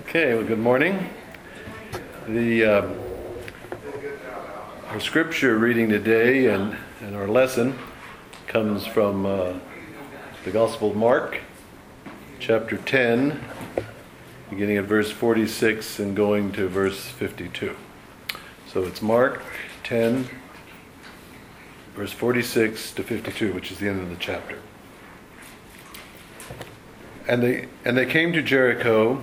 Okay, well, good morning. The um, our scripture reading today and, and our lesson comes from uh, the Gospel of Mark, chapter 10, beginning at verse 46 and going to verse 52. So it's Mark 10, verse 46 to 52, which is the end of the chapter. And they, and they came to Jericho,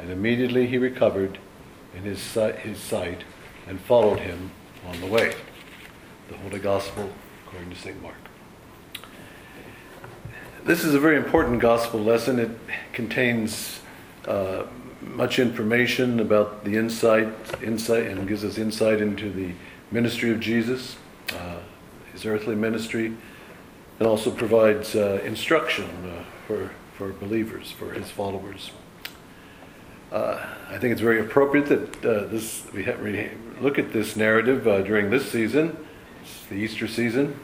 And immediately he recovered in his sight, his sight and followed him on the way. The Holy Gospel according to St. Mark. This is a very important gospel lesson. It contains uh, much information about the insight, insight, and gives us insight into the ministry of Jesus, uh, his earthly ministry, and also provides uh, instruction uh, for for believers, for his followers. Uh, I think it's very appropriate that uh, this we, ha- we, look at this narrative uh, during this season. It's the Easter season,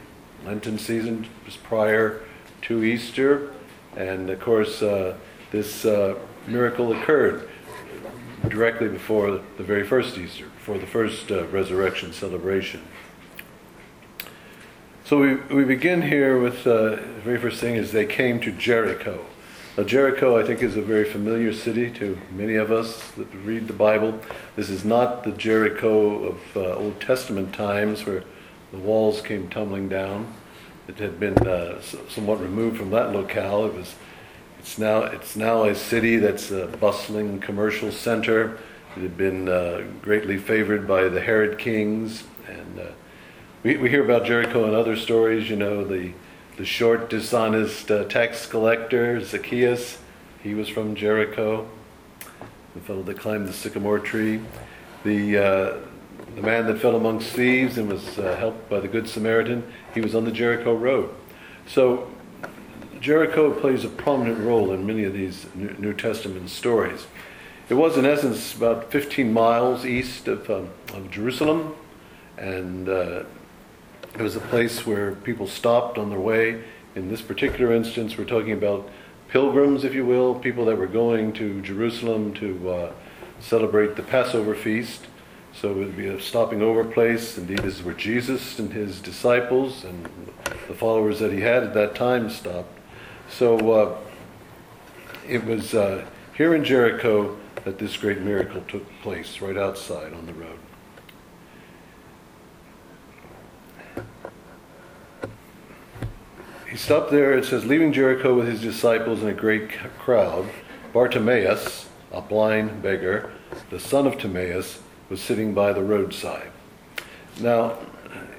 Lenten season, just prior to Easter, and of course uh, this uh, miracle occurred directly before the very first Easter, before the first uh, resurrection celebration. So we, we begin here with the very first thing is they came to Jericho. Now, Jericho, I think, is a very familiar city to many of us that read the Bible. This is not the Jericho of uh, Old Testament times where the walls came tumbling down. It had been uh, somewhat removed from that locale. It was, it's now, it's now a city that's a bustling commercial center. It had been uh, greatly favored by the Herod kings, and uh, we, we hear about Jericho in other stories. You know the the short, dishonest uh, tax collector, Zacchaeus, he was from Jericho, the fellow that climbed the sycamore tree. The, uh, the man that fell amongst thieves and was uh, helped by the Good Samaritan, he was on the Jericho Road. So Jericho plays a prominent role in many of these New Testament stories. It was, in essence, about 15 miles east of, um, of Jerusalem, and uh, it was a place where people stopped on their way. In this particular instance, we're talking about pilgrims, if you will, people that were going to Jerusalem to uh, celebrate the Passover feast. So it would be a stopping over place. Indeed, this is where Jesus and his disciples and the followers that he had at that time stopped. So uh, it was uh, here in Jericho that this great miracle took place, right outside on the road. He stopped there. It says, leaving Jericho with his disciples and a great crowd, Bartimaeus, a blind beggar, the son of Timaeus, was sitting by the roadside. Now,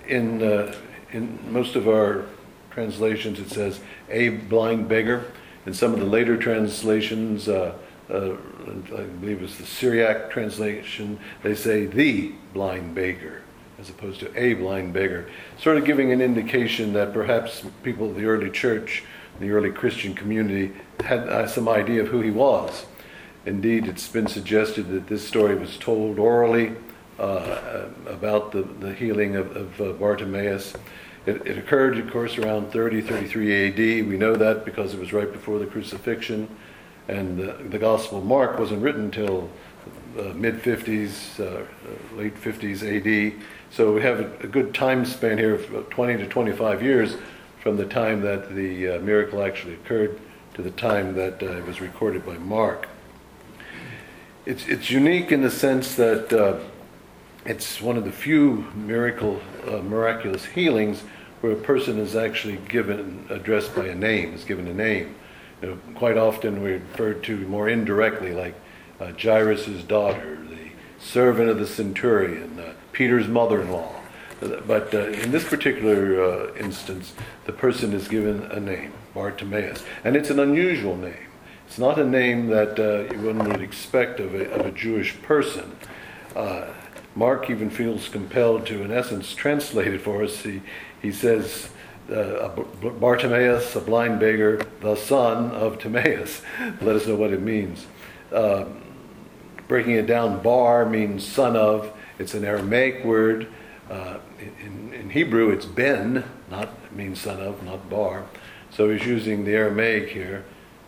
in, uh, in most of our translations, it says a blind beggar. In some of the later translations, uh, uh, I believe it's the Syriac translation, they say the blind beggar as opposed to a blind beggar, sort of giving an indication that perhaps people of the early church, the early Christian community, had uh, some idea of who he was. Indeed, it's been suggested that this story was told orally uh, about the, the healing of, of uh, Bartimaeus. It, it, occurred, of course, around 30, 33 AD. We know that because it was right before the crucifixion. And the, the Gospel of Mark wasn't written until uh, mid 50s, uh, late 50s AD. So we have a, good time span here of 20 to 25 years from the time that the uh, miracle actually occurred to the time that uh, it was recorded by Mark. it's, it's unique in the sense that uh, it's one of the few miracle, uh, miraculous healings where a person is actually given, addressed by a name, is given a name. You know, quite often we refer to more indirectly, like uh, Jairus' daughter, the servant of the centurion, uh, Peter's mother-in-law. But uh, in this particular uh, instance, the person is given a name, Bartimaeus, and it's an unusual name. It's not a name that uh, one would expect of a, of a Jewish person. Uh, Mark even feels compelled to, in essence, translate it for us. He, he says, uh, Bartimaeus, a blind beggar, the son of Timaeus. Let us know what it means. Um, breaking it down, bar means son of. It's an Aramaic word. Uh, in, in, Hebrew, it's ben, not means son of, not bar. So he's using the Aramaic here.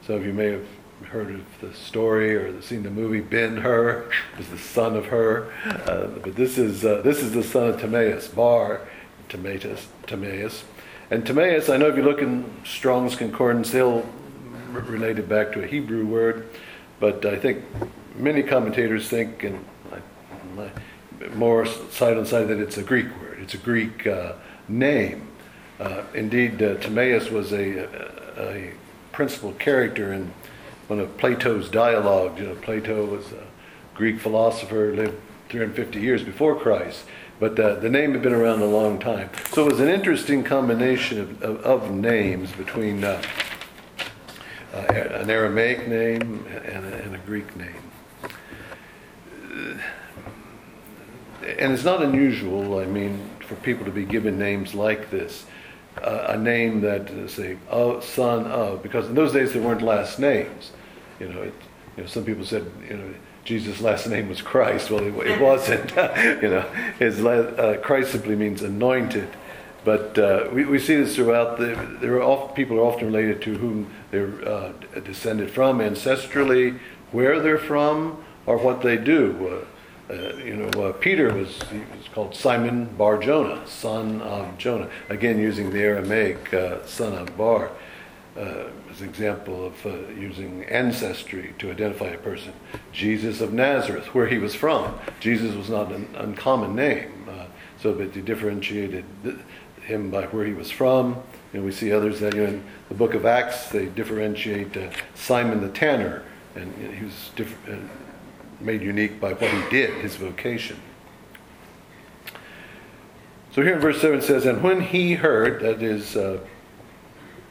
Of you may have heard of the story or seen the movie Ben Hur, is the son of Hur. Uh, but this is uh, this is the son of Timaeus, Bar, Timaeus, Timaeus. And Timaeus, I know if you look in Strong's Concordance, they'll relate it back to a Hebrew word, but I think many commentators think, and more side on side, that it's a Greek word. It's a Greek uh, name. Uh, indeed, uh, Timaeus was a, a, a, principal character in one of Plato's dialogues. You know, Plato was a Greek philosopher, lived 350 years before Christ, but uh, the name had been around a long time. So it was an interesting combination of, of, of names between uh, uh, an Aramaic name and and a Greek name. And it's not unusual, I mean, for people to be given names like this. Uh, a name that, uh, say, son of, because in those days there weren't last names. You know, it, you know, some people said, you know, Jesus' last name was Christ. Well, it, it wasn't. you know, his uh, Christ simply means anointed. But uh, we, we see this throughout. The, there are often, people are often related to whom they're uh, descended from ancestrally, where they're from, or what they do. Uh, uh, you know, uh, Peter was, was called Simon Bar Jonah, son of Jonah. Again, using the Aramaic son of Bar uh, as an example of uh, using ancestry to identify a person. Jesus of Nazareth, where he was from. Jesus was not an uncommon name, uh, so but they differentiated him by where he was from. And we see others that you know, in the book of Acts they differentiate uh, Simon the tanner, and you know, he was diff- uh, made unique by what he did, his vocation. So here in verse 7 it says, And when he heard, that is uh,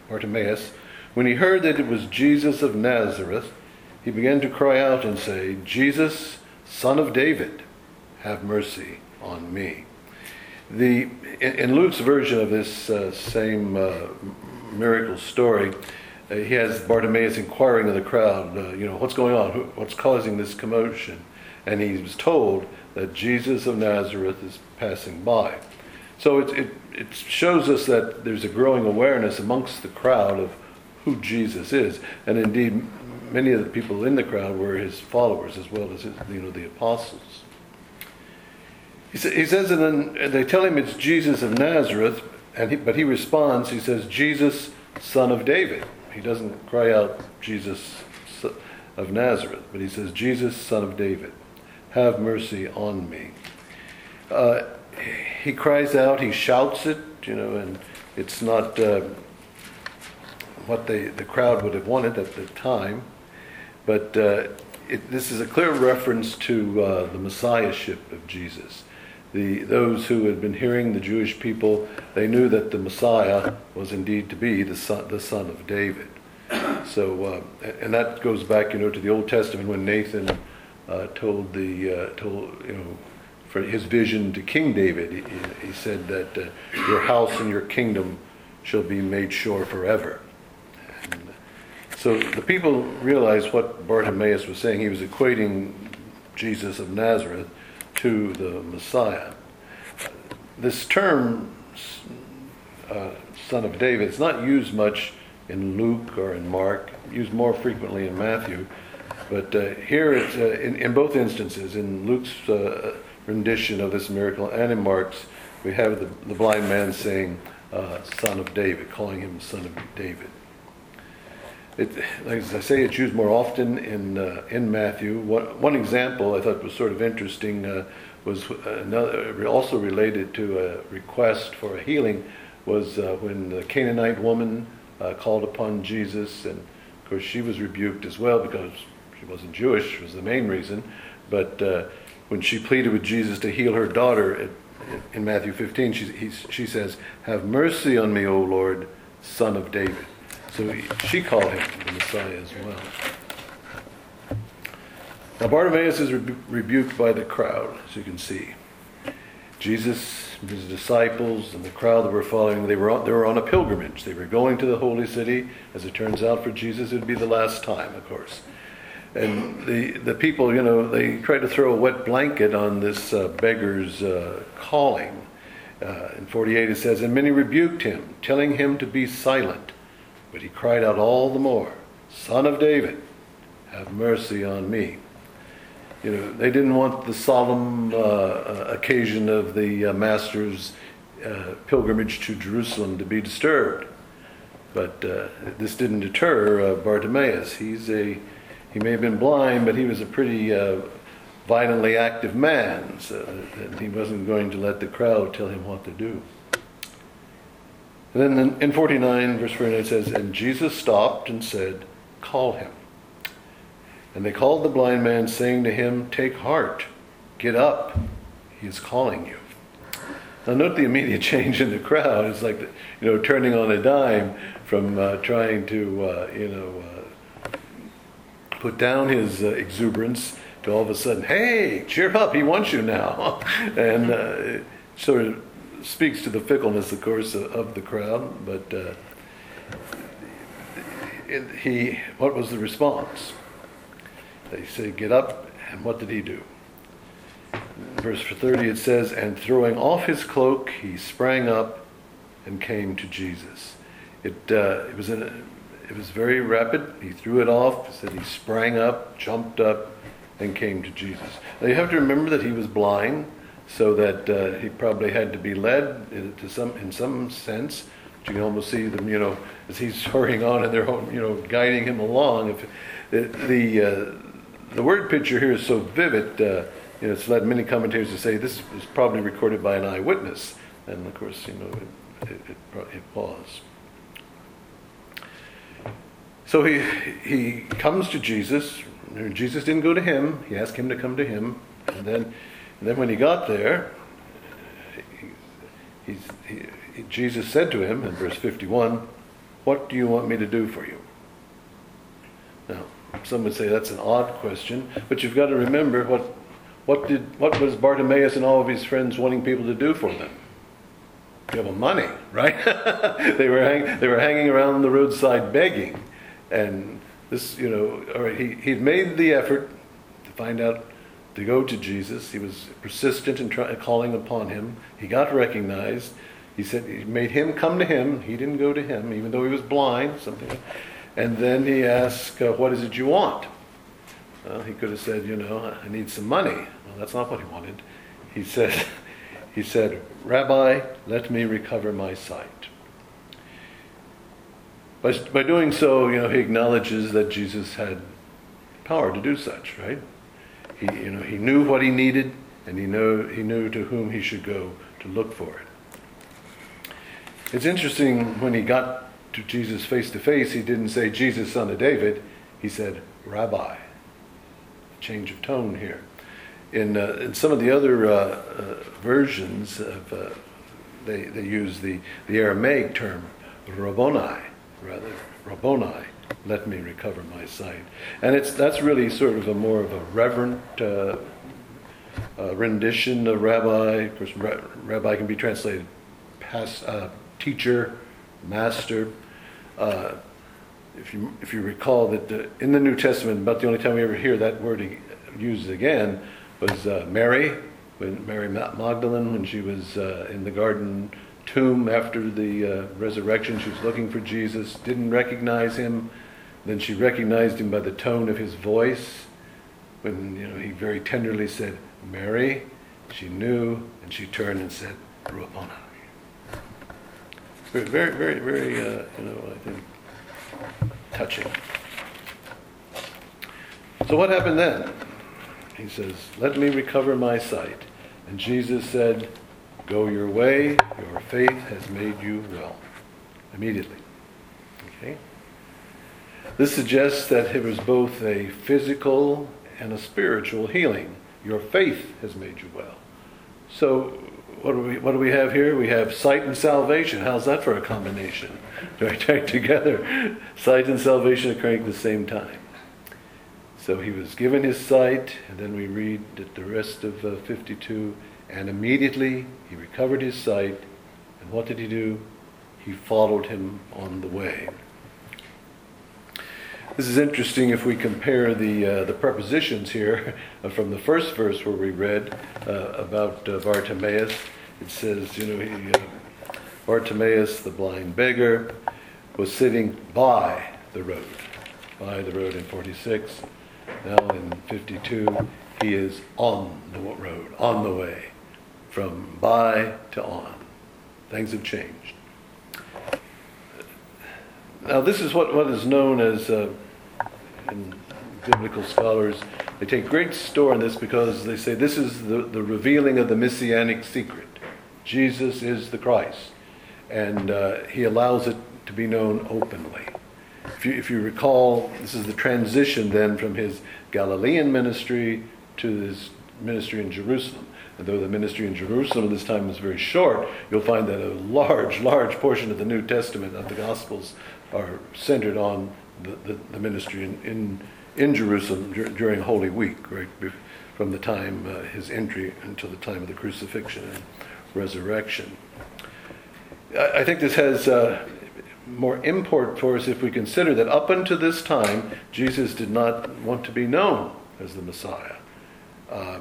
Bartimaeus, when he heard that it was Jesus of Nazareth, he began to cry out and say, Jesus, son of David, have mercy on me. The, in Luke's version of this uh, same uh, miracle story, he has Bartimaeus inquiring of the crowd, uh, you know, what's going on? What's causing this commotion? And he was told that Jesus of Nazareth is passing by. So it, it, it shows us that there's a growing awareness amongst the crowd of who Jesus is. And indeed, many of the people in the crowd were his followers as well as his, you know, the apostles. He, sa- he says, and then they tell him it's Jesus of Nazareth, and he, but he responds, he says, Jesus, son of David. He doesn't cry out, Jesus of Nazareth, but he says, Jesus, son of David, have mercy on me. Uh, he cries out, he shouts it, you know, and it's not uh, what they, the crowd would have wanted at the time, but uh, it, this is a clear reference to uh, the messiahship of Jesus. The, those who had been hearing the Jewish people, they knew that the Messiah was indeed to be the son, the son of David. So, uh, and that goes back, you know, to the Old Testament when Nathan uh, told the uh, told you know for his vision to King David. He, he said that uh, your house and your kingdom shall be made sure forever. And so the people realized what Bartimaeus was saying. He was equating Jesus of Nazareth to the Messiah. This term, uh, son of David, is not used much in Luke or in Mark, used more frequently in Matthew. But uh, here, it's, uh, in, in, both instances, in Luke's uh, rendition of this miracle, and in Mark's, we have the, the blind man saying, uh, Son of David, calling him Son of David. It, like I say, it's used more often in uh, in Matthew. One, one example I thought was sort of interesting uh, was another, also related to a request for a healing was uh, when the Canaanite woman uh, called upon Jesus, and of course she was rebuked as well because she wasn't Jewish was the main reason. But uh, when she pleaded with Jesus to heal her daughter in Matthew 15, she, she says, "Have mercy on me, O Lord, Son of David." So she called him the Messiah as well. Now Bartimaeus is rebuked by the crowd, as you can see. Jesus, his disciples, and the crowd that were following, they were, on, they were on a pilgrimage. They were going to the holy city. As it turns out for Jesus, it would be the last time, of course. And the, the people, you know, they tried to throw a wet blanket on this uh, beggar's uh, calling. Uh, in 48 it says, And many rebuked him, telling him to be silent. But he cried out all the more, Son of David, have mercy on me. You know, they didn't want the solemn uh, uh, occasion of the uh, Master's uh, pilgrimage to Jerusalem to be disturbed. But uh, this didn't deter uh, Bartimaeus. He's a, he may have been blind, but he was a pretty violently active man. So he wasn't going to let the crowd tell him what to do. And then in 49, verse 49 it says, And Jesus stopped and said, Call him. And they called the blind man, saying to him, Take heart, get up, he is calling you. Now, note the immediate change in the crowd. It's like, you know, turning on a dime from uh, trying to, uh, you know, uh, put down his uh, exuberance to all of a sudden, hey, cheer up, he wants you now. and uh, sort of speaks to the fickleness, of course, of the crowd. But uh, he, what was the response? They say, Get up, and what did he do? Verse 30 it says, And throwing off his cloak, he sprang up and came to Jesus. It, uh, it, was, a, it was very rapid. He threw it off, said he sprang up, jumped up, and came to Jesus. Now you have to remember that he was blind, so that uh, he probably had to be led to some, in some sense. You can almost see them, you know, as he's hurrying on and they're, you know, guiding him along. If the, the uh, the word picture here is so vivid, uh, you know, it's led many commentators to say this was probably recorded by an eyewitness. And of course, you know, it, it, it, it was. So he, he comes to Jesus. Jesus didn't go to him. He asked him to come to him. And then, and then when he got there, he, he, Jesus said to him in verse 51, What do you want me to do for you? Now, some would say that's an odd question, but you've got to remember what, what, did, what was Bartimaeus and all of his friends wanting people to do for them? Give them money, right? they, were hang, they were hanging around the roadside begging. And this, you know, all right, he, he'd made the effort to find out, to go to Jesus. He was persistent in try, calling upon him. He got recognized. He said he made him come to him. He didn't go to him, even though he was blind. Something. And then he asked, uh, What is it you want? He could have said, You know, I need some money. Well, that's not what he wanted. He said, he said, Rabbi, let me recover my sight. By, by doing so, you know, he acknowledges that Jesus had power to do such, right? He, you know, he knew what he needed, and he knew, he knew to whom he should go to look for it. It's interesting when he got to Jesus face to face, he didn't say, Jesus, son of David. He said, Rabbi. Change of tone here. In, uh, in some of the other uh, uh, versions, of, uh, they, they use the, the Aramaic term, Rabboni, rather, Rabboni, let me recover my sight. And it's, that's really sort of a more of a reverent uh, uh, rendition of rabbi. Of course, rabbi can be translated past, teacher, master. Uh, if you if you recall that uh, in the New Testament, about the only time we ever hear that word used again was uh, Mary, when Mary Magdalene, when she was uh, in the garden tomb after the uh, resurrection, she was looking for Jesus, didn't recognize him. Then she recognized him by the tone of his voice. When you know he very tenderly said, "Mary," she knew, and she turned and said, "Rabboni." Very, very, very, very uh, you know, I think, touching. So what happened then? He says, Let me recover my sight. And Jesus said, Go your way, your faith has made you well. Immediately. Okay? This suggests that it was both a physical and a spiritual healing. Your faith has made you well. So, what do we, what do we have here? We have sight and salvation. How's that for a combination? Do I Right together. Sight and salvation occurring at the same time. So he was given his sight, and then we read that the rest of uh, 52, and immediately he recovered his sight, and what did he do? He followed him on the way. This is interesting if we compare the uh, the prepositions here from the first verse where we read uh, about uh, Bartimaeus. It says, you know, he, uh, Bartimaeus, the blind beggar, was sitting by the road, by the road in 46 now in 52, he is on the road, on the way, from by to on. Things have changed. Now, this is what, what is known as, uh, in biblical scholars, they take great store in this because they say this is the, the revealing of the messianic secret. Jesus is the Christ. And uh, he allows it to be known openly. If you, if you recall, this is the transition then from his Galilean ministry to his ministry in Jerusalem. And though the ministry in Jerusalem at this time was very short, you'll find that a large, large portion of the New Testament of the Gospels are centered on the, the, the ministry in, in, in Jerusalem during Holy Week, right? From the time uh, his entry until the time of the crucifixion and resurrection. I, I think this has uh, more import for us if we consider that up until this time, Jesus did not want to be known as the Messiah. Uh,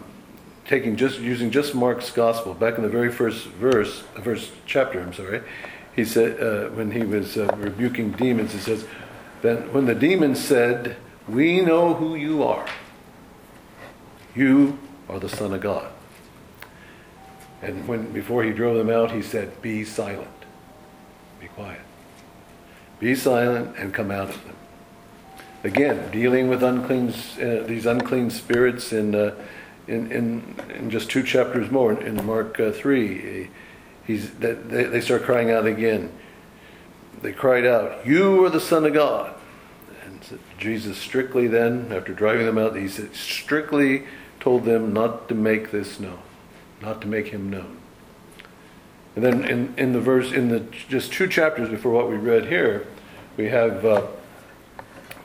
taking just using just Mark's gospel, back in the very first verse, first chapter, I'm sorry, he said uh, when he was uh, rebuking demons, he says, "Then when the demons said, "We know who you are. You are the Son of God." And when before he drove them out, he said, "Be silent. Be quiet." Be silent and come out of them. Again, dealing with unclean, uh, these unclean spirits in, uh, in, in, in, just two chapters more, in Mark uh, 3, he's, they, they start crying out again. They cried out, You are the Son of God. And Jesus strictly then, after driving them out, he said, strictly told them not to make this known, not to make him known. And then in, in the verse, in the just two chapters before what we read here, we have uh,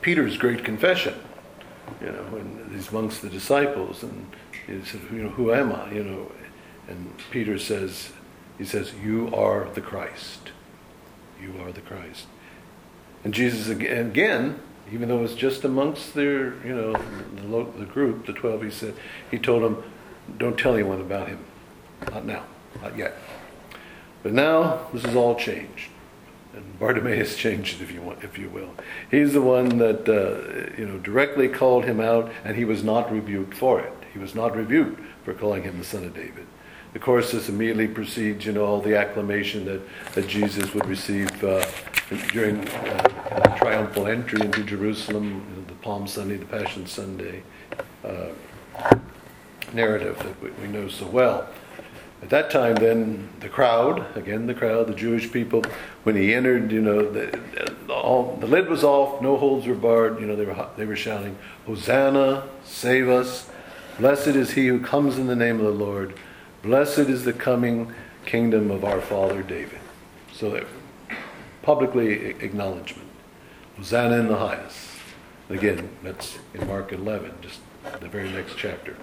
Peter's great confession. You know, when he's amongst the disciples, and he said, "You know, who am I?" You know, and Peter says, "He says, you are the Christ. You are the Christ." And Jesus again, even though it was just amongst their, you know, the, the group, the twelve, he said, he told them, "Don't tell anyone about him. Not now. Not yet." But now this is all changed. And Bartimaeus changed it, if you want, if you will. He's the one that uh, you know directly called him out, and he was not rebuked for it. He was not rebuked for calling him the son of David. Of course, this immediately precedes, you know, all the acclamation that, that Jesus would receive uh, during uh, triumphal entry into Jerusalem, you know, the Palm Sunday, the Passion Sunday uh, narrative that we, we know so well. At that time, then, the crowd, again the crowd, the Jewish people, when he entered, you know, the, all, the lid was off, no holds were barred, you know, they were, they were shouting, Hosanna, save us. Blessed is he who comes in the name of the Lord. Blessed is the coming kingdom of our father David. So that publicly acknowledgement. Hosanna in the highest. Again, that's in Mark 11, just the very next chapter.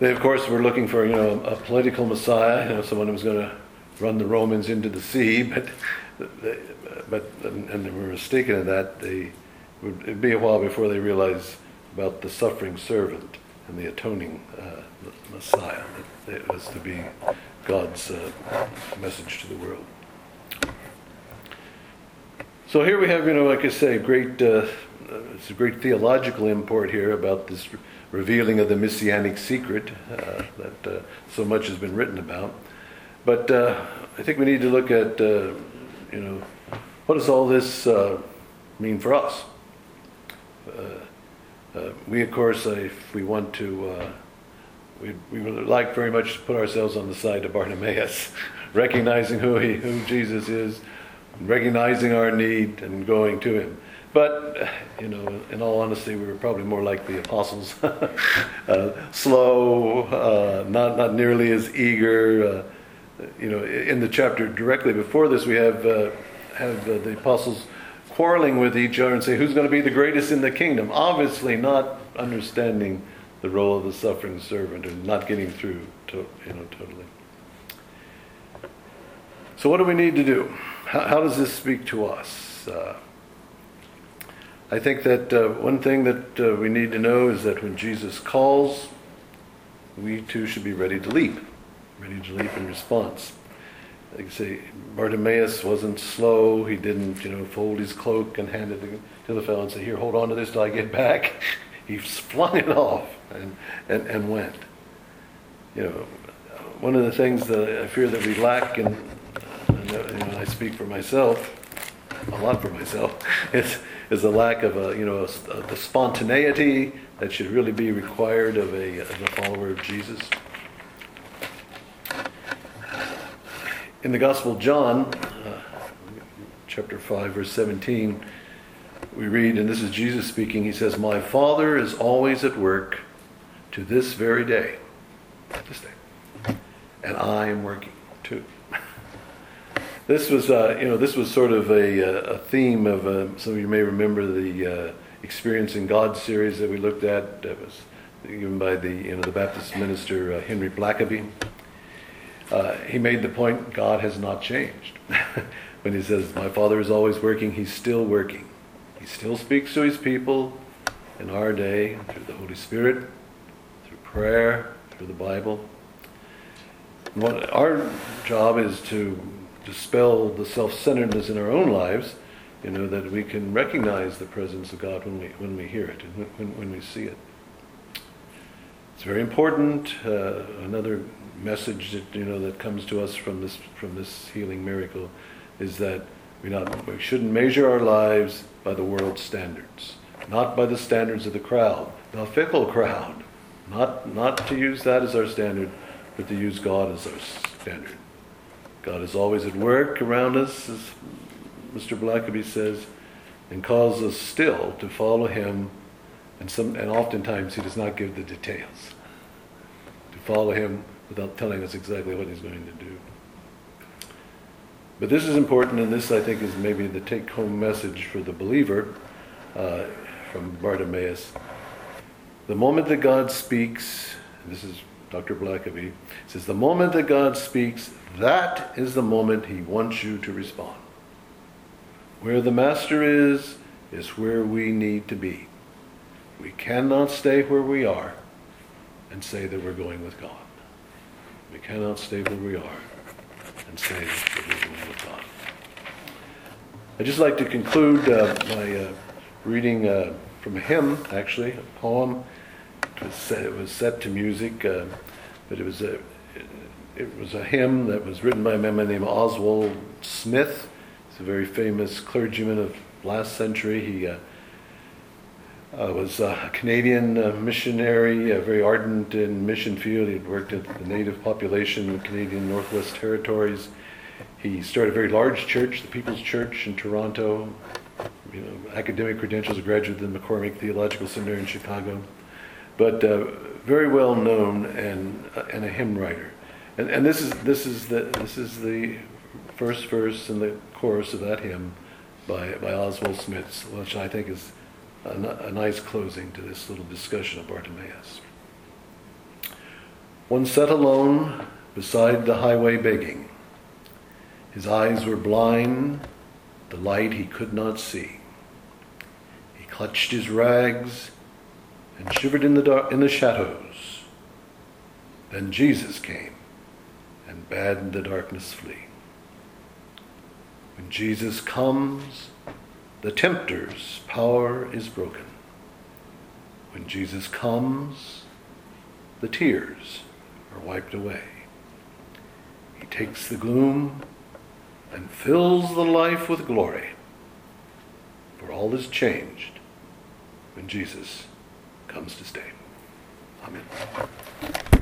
They, of course, were looking for you know a political messiah, you know, someone who was going to run the Romans into the sea, but but and they were mistaken in that. They would be a while before they realized about the suffering servant and the atoning uh, Messiah that it was to be God's uh, message to the world. So here we have, you know, like I say, great. Uh, it's a great theological import here about this revealing of the messianic secret uh, that uh, so much has been written about. But uh, I think we need to look at, uh, you know, what does all this uh, mean for us? uh, uh, we, of course, uh, if we want to, uh, we, we would like very much to put ourselves on the side of Bartimaeus, recognizing who, he, who Jesus is, recognizing our need, and going to him. But, you know, in all honesty, we were probably more like the apostles uh, slow, uh, not, not nearly as eager. Uh, you know, in the chapter directly before this, we have, uh, have uh, the apostles quarreling with each other and say, who's going to be the greatest in the kingdom? Obviously, not understanding the role of the suffering servant and not getting through, to, you know, totally. So, what do we need to do? How, how does this speak to us? Uh, I think that uh, one thing that uh, we need to know is that when Jesus calls, we too should be ready to leap, ready to leap in response. Like I say, Bartimaeus wasn't slow. He didn't, you know, fold his cloak and hand it to the fellow and say, "Here, hold on to this till I get back." he flung it off and, and, and went. You know, one of the things that I fear that we lack, and, you know, I speak for myself, a lot for myself, is is a lack of a you know a, a, the spontaneity that should really be required of a, of a follower of Jesus. In the Gospel of John, uh, chapter five, verse seventeen, we read, and this is Jesus speaking. He says, "My Father is always at work to this very day, this day, and I am working too." This was, uh, you know, this was sort of a, uh, a theme of uh, some of you may remember the uh, "Experiencing God" series that we looked at. That was given by the, you know, the Baptist minister uh, Henry Blackaby. Uh, he made the point: God has not changed. when he says, "My Father is always working," He's still working. He still speaks to His people in our day through the Holy Spirit, through prayer, through the Bible. what our job is to dispel the self-centeredness in our own lives, you know, that we can recognize the presence of God when we, when we hear it and when, when we see it. It's very important. Uh, another message that, you know, that comes to us from this, from this healing miracle is that we, not, we shouldn't measure our lives by the world's standards, not by the standards of the crowd, the fickle crowd. Not, not to use that as our standard, but to use God as our standard. God is always at work around us, as Mr. Blackaby says, and calls us still to follow Him. And, some, and oftentimes He does not give the details. To follow Him without telling us exactly what He's going to do. But this is important, and this I think is maybe the take home message for the believer uh, from Bartimaeus. The moment that God speaks, this is Dr. Blackaby, says, the moment that God speaks, that is the moment he wants you to respond. Where the Master is, is where we need to be. We cannot stay where we are and say that we're going with God. We cannot stay where we are and say that we're going. I'd just like to conclude uh, by uh, reading uh, from a hymn, actually, a poem. It was set, it was set to music, uh, but it was a it was a hymn that was written by a man named Oswald Smith. He's a very famous clergyman of last century. He uh, uh, was a Canadian uh, missionary, uh, very ardent in mission field. He had worked at the native population in the Canadian Northwest Territories. He started a very large church, the People's Church in Toronto. You know, academic credentials, a graduate of the McCormick Theological Seminary in Chicago, but uh, very well known and uh, and a hymn writer. And, and this is this is the this is the first verse and the chorus of that hymn by by Oswald Smith, which I think is a, a nice closing to this little discussion of Bartimaeus. One sat alone beside the highway begging. His eyes were blind, the light he could not see. He clutched his rags and shivered in the, dark, in the shadows. Then Jesus came and bade the darkness flee. When Jesus comes, the tempter's power is broken. When Jesus comes, the tears are wiped away. He takes the gloom and fills the life with glory. For all is changed when Jesus comes to stay. Amen.